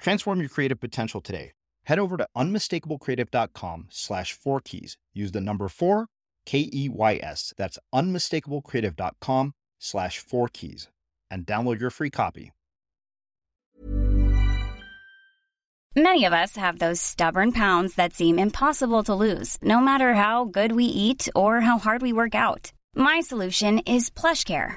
Transform your creative potential today. Head over to unmistakablecreative.com slash four keys. Use the number four, K E Y S. That's unmistakablecreative.com slash four keys and download your free copy. Many of us have those stubborn pounds that seem impossible to lose, no matter how good we eat or how hard we work out. My solution is PlushCare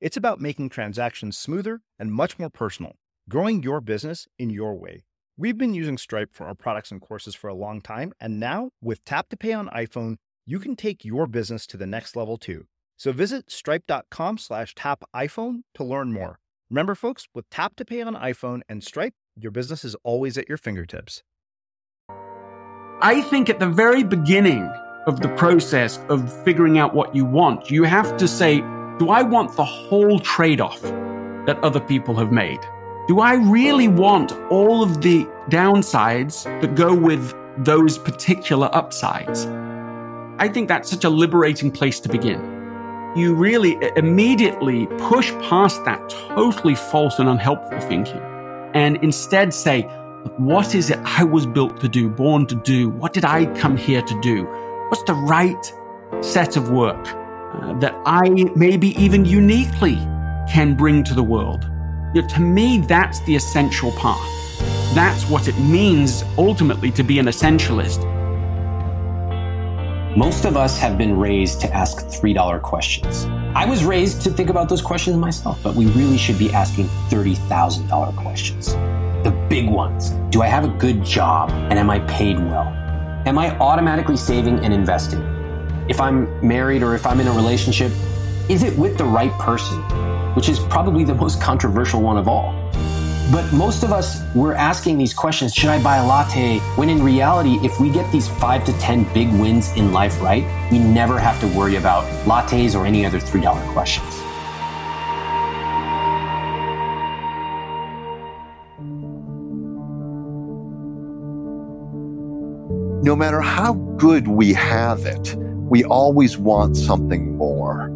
It's about making transactions smoother and much more personal, growing your business in your way. We've been using Stripe for our products and courses for a long time, and now with Tap to Pay on iPhone, you can take your business to the next level too. So visit stripe.com slash tap iPhone to learn more. Remember, folks, with Tap to Pay on iPhone and Stripe, your business is always at your fingertips. I think at the very beginning of the process of figuring out what you want. You have to say, do I want the whole trade off that other people have made? Do I really want all of the downsides that go with those particular upsides? I think that's such a liberating place to begin. You really immediately push past that totally false and unhelpful thinking and instead say, what is it I was built to do, born to do? What did I come here to do? What's the right set of work uh, that I maybe even uniquely can bring to the world? You know, to me, that's the essential path. That's what it means ultimately to be an essentialist. Most of us have been raised to ask $3 questions. I was raised to think about those questions myself, but we really should be asking $30,000 questions the big ones. Do I have a good job and am I paid well? Am I automatically saving and investing? If I'm married or if I'm in a relationship, is it with the right person? Which is probably the most controversial one of all. But most of us, we're asking these questions should I buy a latte? When in reality, if we get these five to 10 big wins in life right, we never have to worry about lattes or any other $3 questions. no matter how good we have it, we always want something more.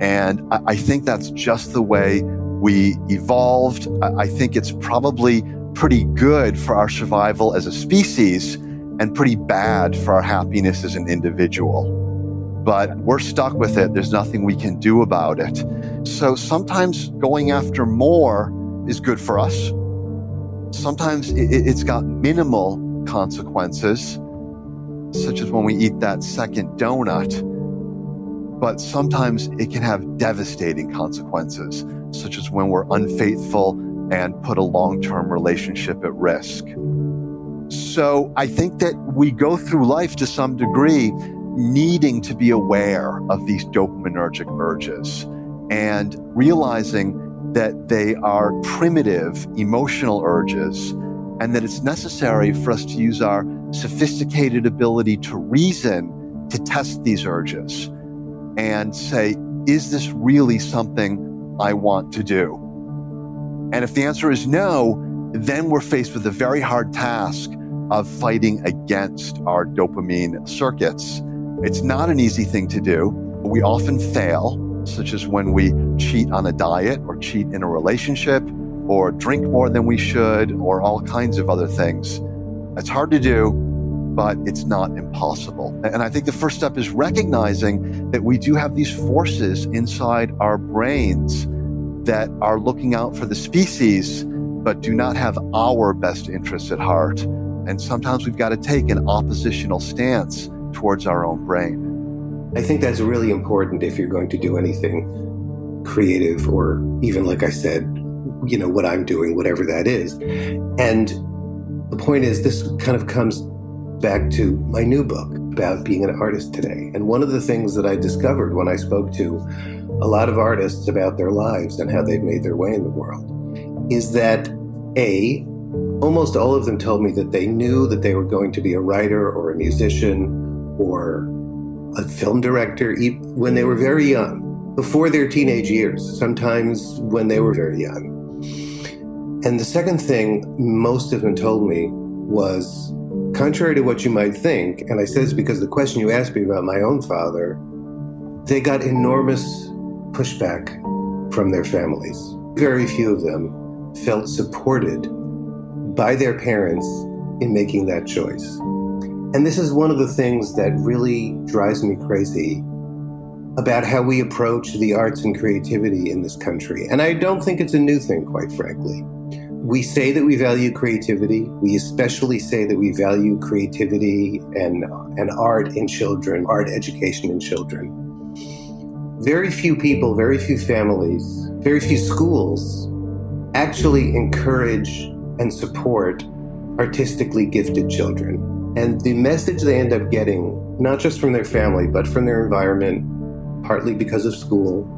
And I, think that's just the way we evolved. I think it's probably pretty good for our survival as a species and pretty bad for our happiness as an individual. But we're stuck with it. There's nothing we can do about it. So sometimes going after more is good for us. Sometimes it's got minimal consequences such as when we eat that second donut. But sometimes it can have devastating consequences, such as when we're unfaithful and put a long term relationship at risk. So I think that we go through life to some degree needing to be aware of these dopaminergic urges and realizing that they are primitive emotional urges and that it's necessary for us to use our sophisticated ability to reason to test these urges and say, is this really something I want to do? And if the answer is no, then we're faced with a very hard task of fighting against our dopamine circuits. It's not an easy thing to do. We often fail, such as when we cheat on a diet or cheat in a relationship or drink more than we should or all kinds of other things. It's hard to do, but it's not impossible. And I think the first step is recognizing that we do have these forces inside our brains that are looking out for the species, but do not have our best interests at heart. And sometimes we've got to take an oppositional stance towards our own brain. I think that's really important if you're going to do anything creative or even, like I said, you know, what I'm doing, whatever that is. And the point is, this kind of comes back to my new book about being an artist today. And one of the things that I discovered when I spoke to a lot of artists about their lives and how they've made their way in the world is that A, almost all of them told me that they knew that they were going to be a writer or a musician or a film director when they were very young, before their teenage years, sometimes when they were very young. And the second thing most of them told me was contrary to what you might think, and I say this because the question you asked me about my own father, they got enormous pushback from their families. Very few of them felt supported by their parents in making that choice. And this is one of the things that really drives me crazy about how we approach the arts and creativity in this country. And I don't think it's a new thing, quite frankly we say that we value creativity. We especially say that we value creativity and, and art in children, art education in children. Very few people, very few families, very few schools actually encourage and support artistically gifted children. And the message they end up getting, not just from their family, but from their environment, partly because of school,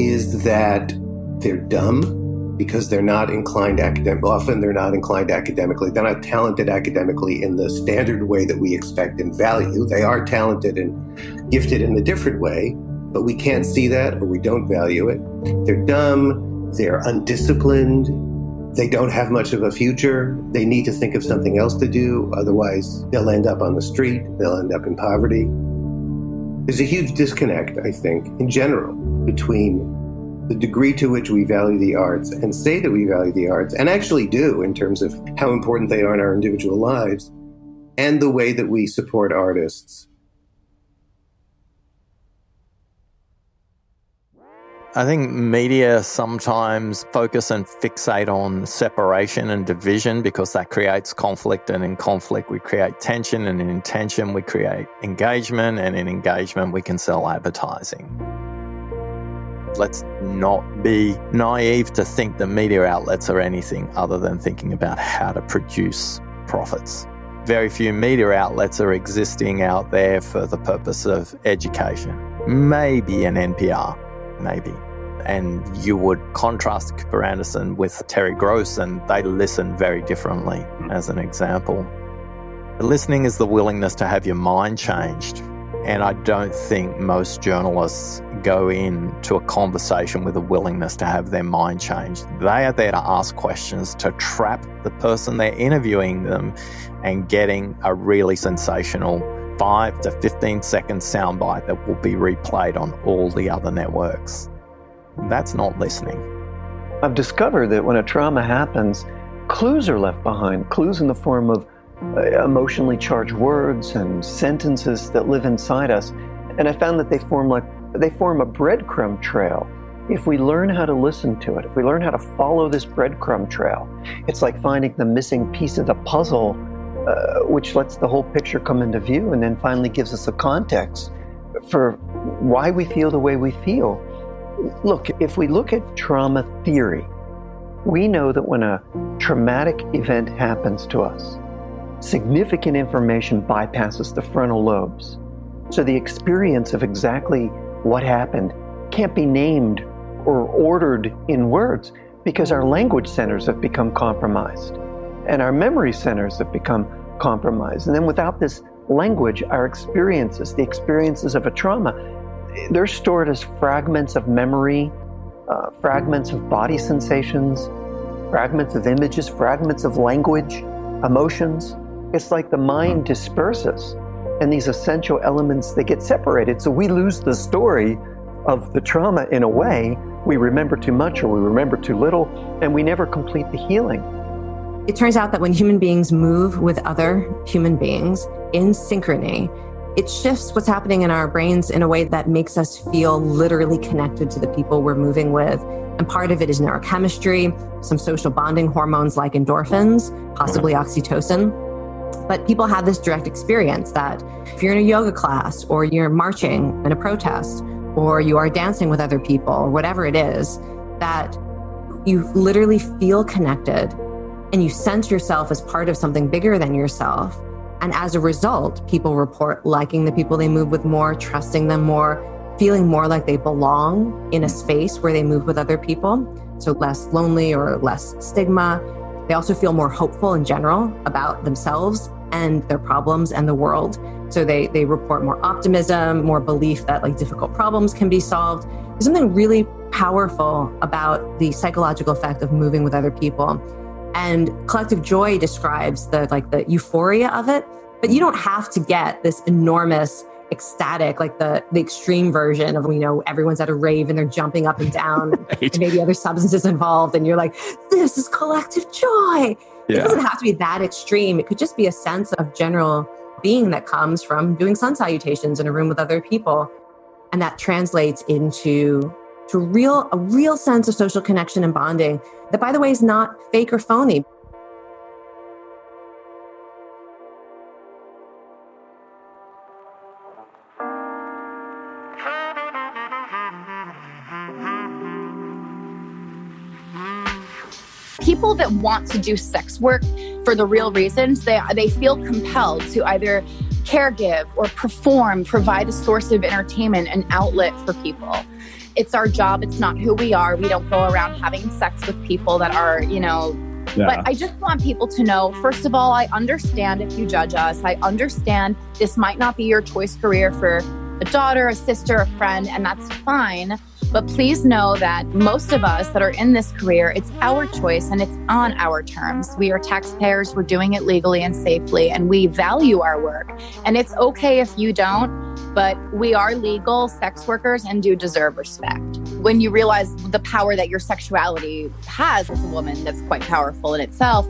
is that they're dumb because they're not inclined academic. Often they're not inclined academically. They're not talented academically in the standard way that we expect and value. They are talented and gifted in a different way, but we can't see that or we don't value it. They're dumb. They're undisciplined. They don't have much of a future. They need to think of something else to do. Otherwise, they'll end up on the street. They'll end up in poverty. There's a huge disconnect, I think, in general, between the degree to which we value the arts and say that we value the arts and actually do in terms of how important they are in our individual lives and the way that we support artists. I think media sometimes focus and fixate on separation and division because that creates conflict. And in conflict, we create tension. And in tension, we create engagement. And in engagement, we can sell advertising. Let's not be naive to think the media outlets are anything other than thinking about how to produce profits. Very few media outlets are existing out there for the purpose of education. Maybe an NPR, maybe. And you would contrast Cooper Anderson with Terry Gross, and they listen very differently, hmm. as an example. Listening is the willingness to have your mind changed and I don't think most journalists go into a conversation with a willingness to have their mind changed. They are there to ask questions, to trap the person they're interviewing them and getting a really sensational 5 to 15 second soundbite that will be replayed on all the other networks. That's not listening. I've discovered that when a trauma happens, clues are left behind, clues in the form of emotionally charged words and sentences that live inside us. And I found that they form like they form a breadcrumb trail. If we learn how to listen to it, if we learn how to follow this breadcrumb trail, it's like finding the missing piece of the puzzle, uh, which lets the whole picture come into view and then finally gives us a context for why we feel the way we feel. Look, if we look at trauma theory, we know that when a traumatic event happens to us, significant information bypasses the frontal lobes. So the experience of exactly what happened can't be named or ordered in words because our language centers have become compromised and our memory centers have become compromised. And then without this language, our experiences, the experiences of a trauma, they're stored as fragments of memory, uh, fragments of body sensations, fragments of images, fragments of language, emotions. It's like the mind disperses and these essential elements they get separated. So we lose the story of the trauma in a way. We remember too much or we remember too little, and we never complete the healing. It turns out that when human beings move with other human beings in synchrony, it shifts what's happening in our brains in a way that makes us feel literally connected to the people we're moving with. And part of it is neurochemistry, some social bonding hormones like endorphins, possibly mm-hmm. oxytocin. But people have this direct experience that if you're in a yoga class or you're marching in a protest or you are dancing with other people or whatever it is, that you literally feel connected and you sense yourself as part of something bigger than yourself. And as a result, people report liking the people they move with more, trusting them more, feeling more like they belong in a space where they move with other people. So less lonely or less stigma. They also feel more hopeful in general about themselves and their problems and the world. So they they report more optimism, more belief that like difficult problems can be solved. There's something really powerful about the psychological effect of moving with other people. And collective joy describes the like the euphoria of it, but you don't have to get this enormous ecstatic, like the the extreme version of you know everyone's at a rave and they're jumping up and down, right. and maybe other substances involved, and you're like, this is collective joy. Yeah. It doesn't have to be that extreme. It could just be a sense of general being that comes from doing sun salutations in a room with other people, and that translates into to real a real sense of social connection and bonding. That, by the way, is not fake or phony. Want to do sex work for the real reasons, they they feel compelled to either caregive or perform, provide a source of entertainment, an outlet for people. It's our job. It's not who we are. We don't go around having sex with people that are, you know, yeah. But I just want people to know first of all, I understand if you judge us. I understand this might not be your choice career for a daughter, a sister, a friend, and that's fine. But please know that most of us that are in this career, it's our choice and it's on our terms. We are taxpayers, we're doing it legally and safely, and we value our work. And it's okay if you don't, but we are legal sex workers and do deserve respect. When you realize the power that your sexuality has as a woman, that's quite powerful in itself.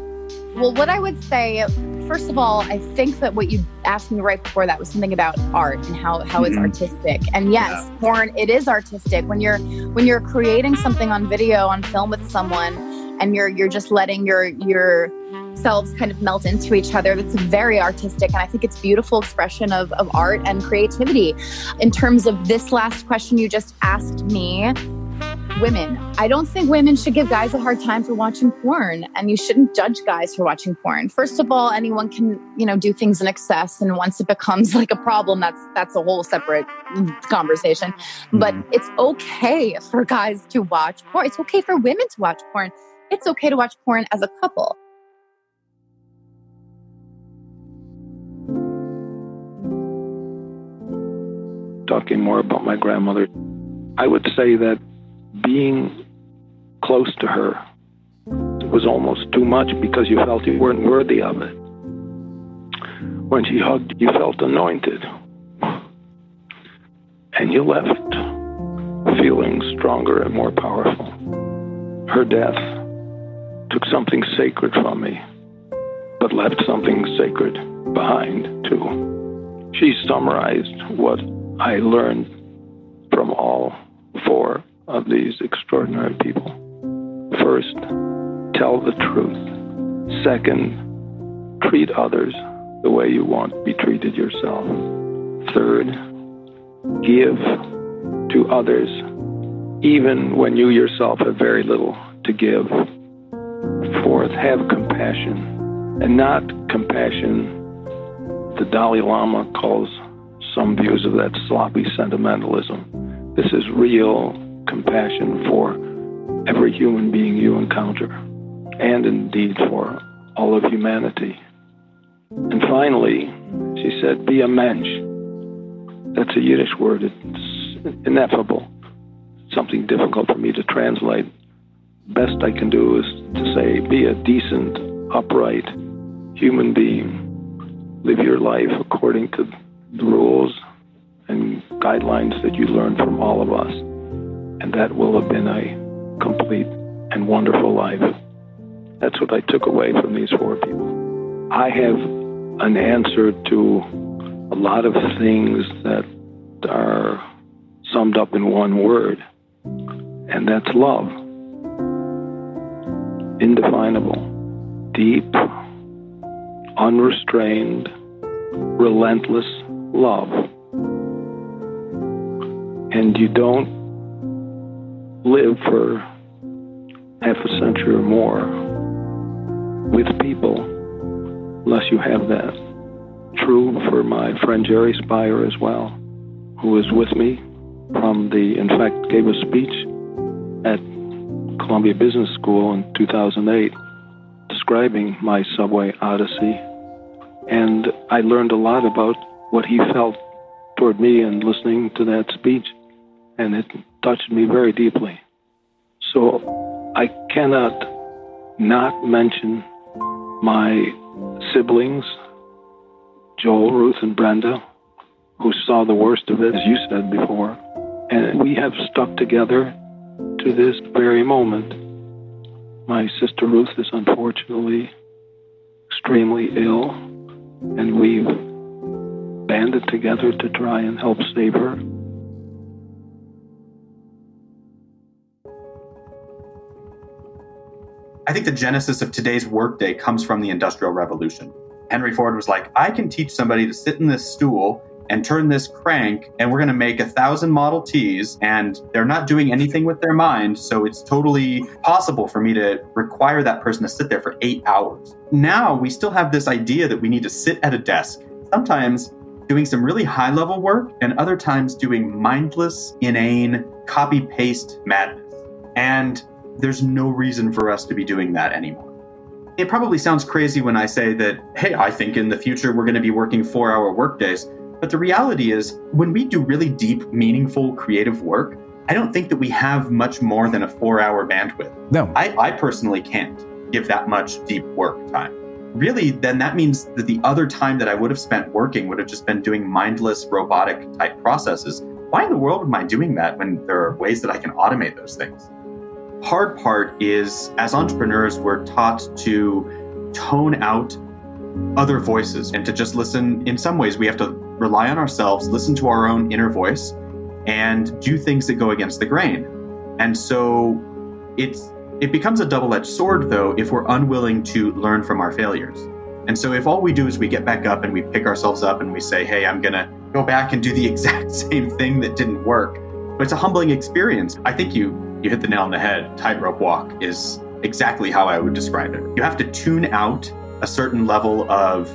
Well, what I would say first of all, I think that what you asked me right before that was something about art and how, how it's mm-hmm. artistic. And yes, yeah. porn, it is artistic. When you're when you're creating something on video, on film with someone, and you're you're just letting your your selves kind of melt into each other. That's very artistic. And I think it's beautiful expression of, of art and creativity. In terms of this last question you just asked me, women. I don't think women should give guys a hard time for watching porn and you shouldn't judge guys for watching porn. First of all, anyone can, you know, do things in excess and once it becomes like a problem, that's that's a whole separate conversation. But mm-hmm. it's okay for guys to watch porn. It's okay for women to watch porn. It's okay to watch porn as a couple. Talking more about my grandmother, I would say that being close to her was almost too much because you felt you weren't worthy of it. When she hugged, you felt anointed. And you left feeling stronger and more powerful. Her death took something sacred from me, but left something sacred behind, too. She summarized what I learned from all four of these extraordinary people. First, tell the truth. Second, treat others the way you want to be treated yourself. Third, give to others even when you yourself have very little to give. Fourth, have compassion, and not compassion the Dalai Lama calls some views of that sloppy sentimentalism. This is real compassion for every human being you encounter, and indeed for all of humanity. And finally, she said, be a mensch. That's a Yiddish word. It's ineffable. Something difficult for me to translate. Best I can do is to say, be a decent, upright human being. Live your life according to the rules and guidelines that you learned from all of us. And that will have been a complete and wonderful life. That's what I took away from these four people. I have an answer to a lot of things that are summed up in one word, and that's love. Indefinable, deep, unrestrained, relentless love. And you don't live for half a century or more with people unless you have that. True for my friend Jerry Speyer as well, who was with me from the, in fact, gave a speech at Columbia Business School in 2008 describing my subway odyssey. And I learned a lot about what he felt toward me and listening to that speech. And it touched me very deeply. So I cannot not mention my siblings, Joel, Ruth, and Brenda, who saw the worst of it, as you said before. And we have stuck together to this very moment. My sister Ruth is unfortunately extremely ill, and we've banded together to try and help save her. I think the genesis of today's workday comes from the Industrial Revolution. Henry Ford was like, I can teach somebody to sit in this stool and turn this crank, and we're going to make a thousand Model Ts, and they're not doing anything with their mind. So it's totally possible for me to require that person to sit there for eight hours. Now we still have this idea that we need to sit at a desk. Sometimes doing some really high level work and other times doing mindless, inane, copy paste madness. And there's no reason for us to be doing that anymore. It probably sounds crazy when I say that, hey, I think in the future we're going to be working four hour workdays. But the reality is, when we do really deep, meaningful, creative work, I don't think that we have much more than a four hour bandwidth. No. I, I personally can't give that much deep work time. Really, then that means that the other time that I would have spent working would have just been doing mindless, robotic type processes. Why in the world am I doing that when there are ways that I can automate those things? Hard part is, as entrepreneurs, we're taught to tone out other voices and to just listen. In some ways, we have to rely on ourselves, listen to our own inner voice, and do things that go against the grain. And so it's it becomes a double-edged sword though if we're unwilling to learn from our failures. And so if all we do is we get back up and we pick ourselves up and we say, "Hey, I'm going to go back and do the exact same thing that didn't work." But it's a humbling experience. I think you you hit the nail on the head. Tightrope walk is exactly how I would describe it. You have to tune out a certain level of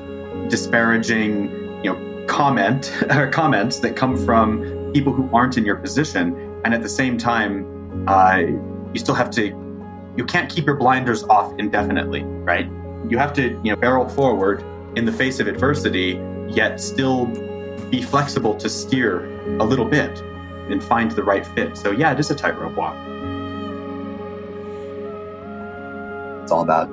disparaging, you know, comment or comments that come from people who aren't in your position, and at the same time, uh, you still have to. You can't keep your blinders off indefinitely, right? You have to, you know, barrel forward in the face of adversity, yet still be flexible to steer a little bit and find the right fit. So yeah, it is a tightrope walk. It's all about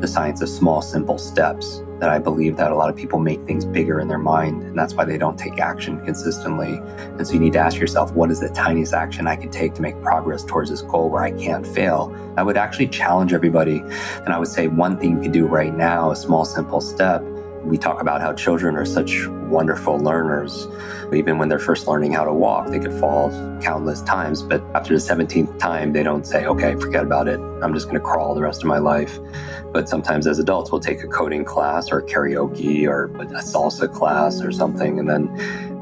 the science of small, simple steps that I believe that a lot of people make things bigger in their mind, and that's why they don't take action consistently. And so you need to ask yourself, what is the tiniest action I can take to make progress towards this goal where I can't fail? I would actually challenge everybody, and I would say one thing you can do right now, a small, simple step, we talk about how children are such wonderful learners. Even when they're first learning how to walk, they could fall countless times. But after the 17th time, they don't say, okay, forget about it. I'm just going to crawl the rest of my life. But sometimes as adults, we'll take a coding class or karaoke or a salsa class or something, and then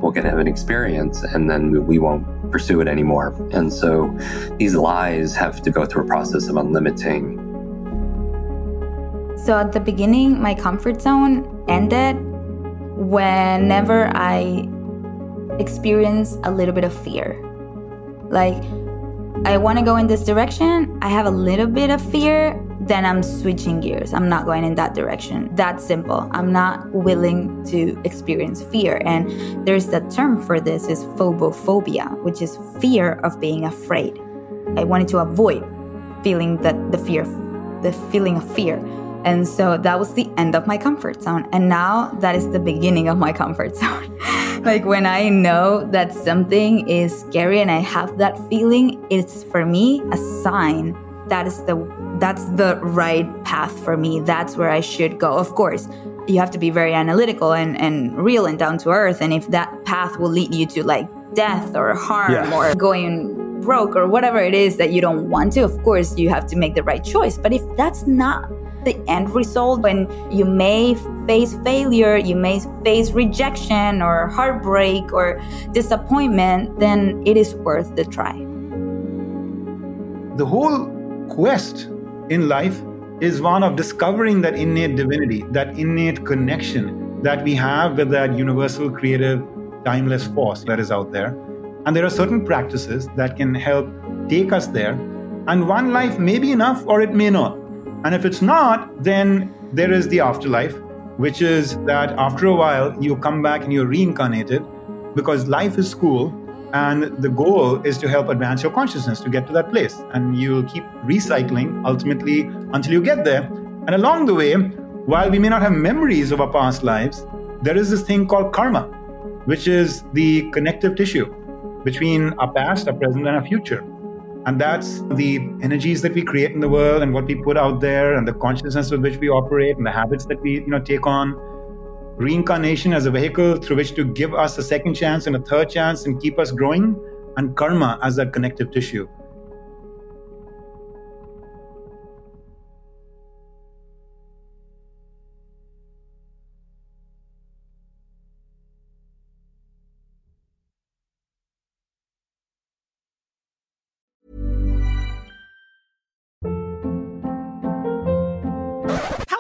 we'll get have an experience and then we won't pursue it anymore. And so these lies have to go through a process of unlimiting so at the beginning, my comfort zone ended whenever I experience a little bit of fear. Like, I want to go in this direction, I have a little bit of fear, then I'm switching gears. I'm not going in that direction. That simple. I'm not willing to experience fear. And there's that term for this is phobophobia, which is fear of being afraid. I wanted to avoid feeling that the fear the feeling of fear. And so that was the end of my comfort zone. And now that is the beginning of my comfort zone. like when I know that something is scary and I have that feeling, it's for me a sign that is the that's the right path for me. That's where I should go. Of course, you have to be very analytical and, and real and down to earth. And if that path will lead you to like death or harm yeah. or going broke or whatever it is that you don't want to, of course, you have to make the right choice. But if that's not the end result when you may face failure, you may face rejection or heartbreak or disappointment, then it is worth the try. The whole quest in life is one of discovering that innate divinity, that innate connection that we have with that universal creative timeless force that is out there. And there are certain practices that can help take us there. And one life may be enough or it may not. And if it's not, then there is the afterlife, which is that after a while you come back and you're reincarnated because life is school and the goal is to help advance your consciousness to get to that place. And you'll keep recycling ultimately until you get there. And along the way, while we may not have memories of our past lives, there is this thing called karma, which is the connective tissue between our past, our present, and our future. And that's the energies that we create in the world and what we put out there and the consciousness with which we operate and the habits that we, you know, take on. Reincarnation as a vehicle through which to give us a second chance and a third chance and keep us growing, and karma as that connective tissue.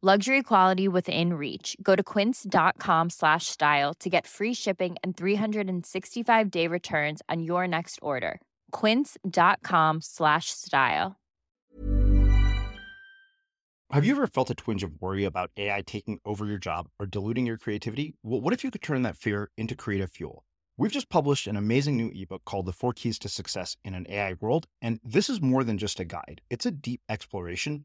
Luxury quality within reach. Go to quince.com slash style to get free shipping and 365 day returns on your next order. Quince.com slash style. Have you ever felt a twinge of worry about AI taking over your job or diluting your creativity? Well, what if you could turn that fear into creative fuel? We've just published an amazing new ebook called The Four Keys to Success in an AI World. And this is more than just a guide, it's a deep exploration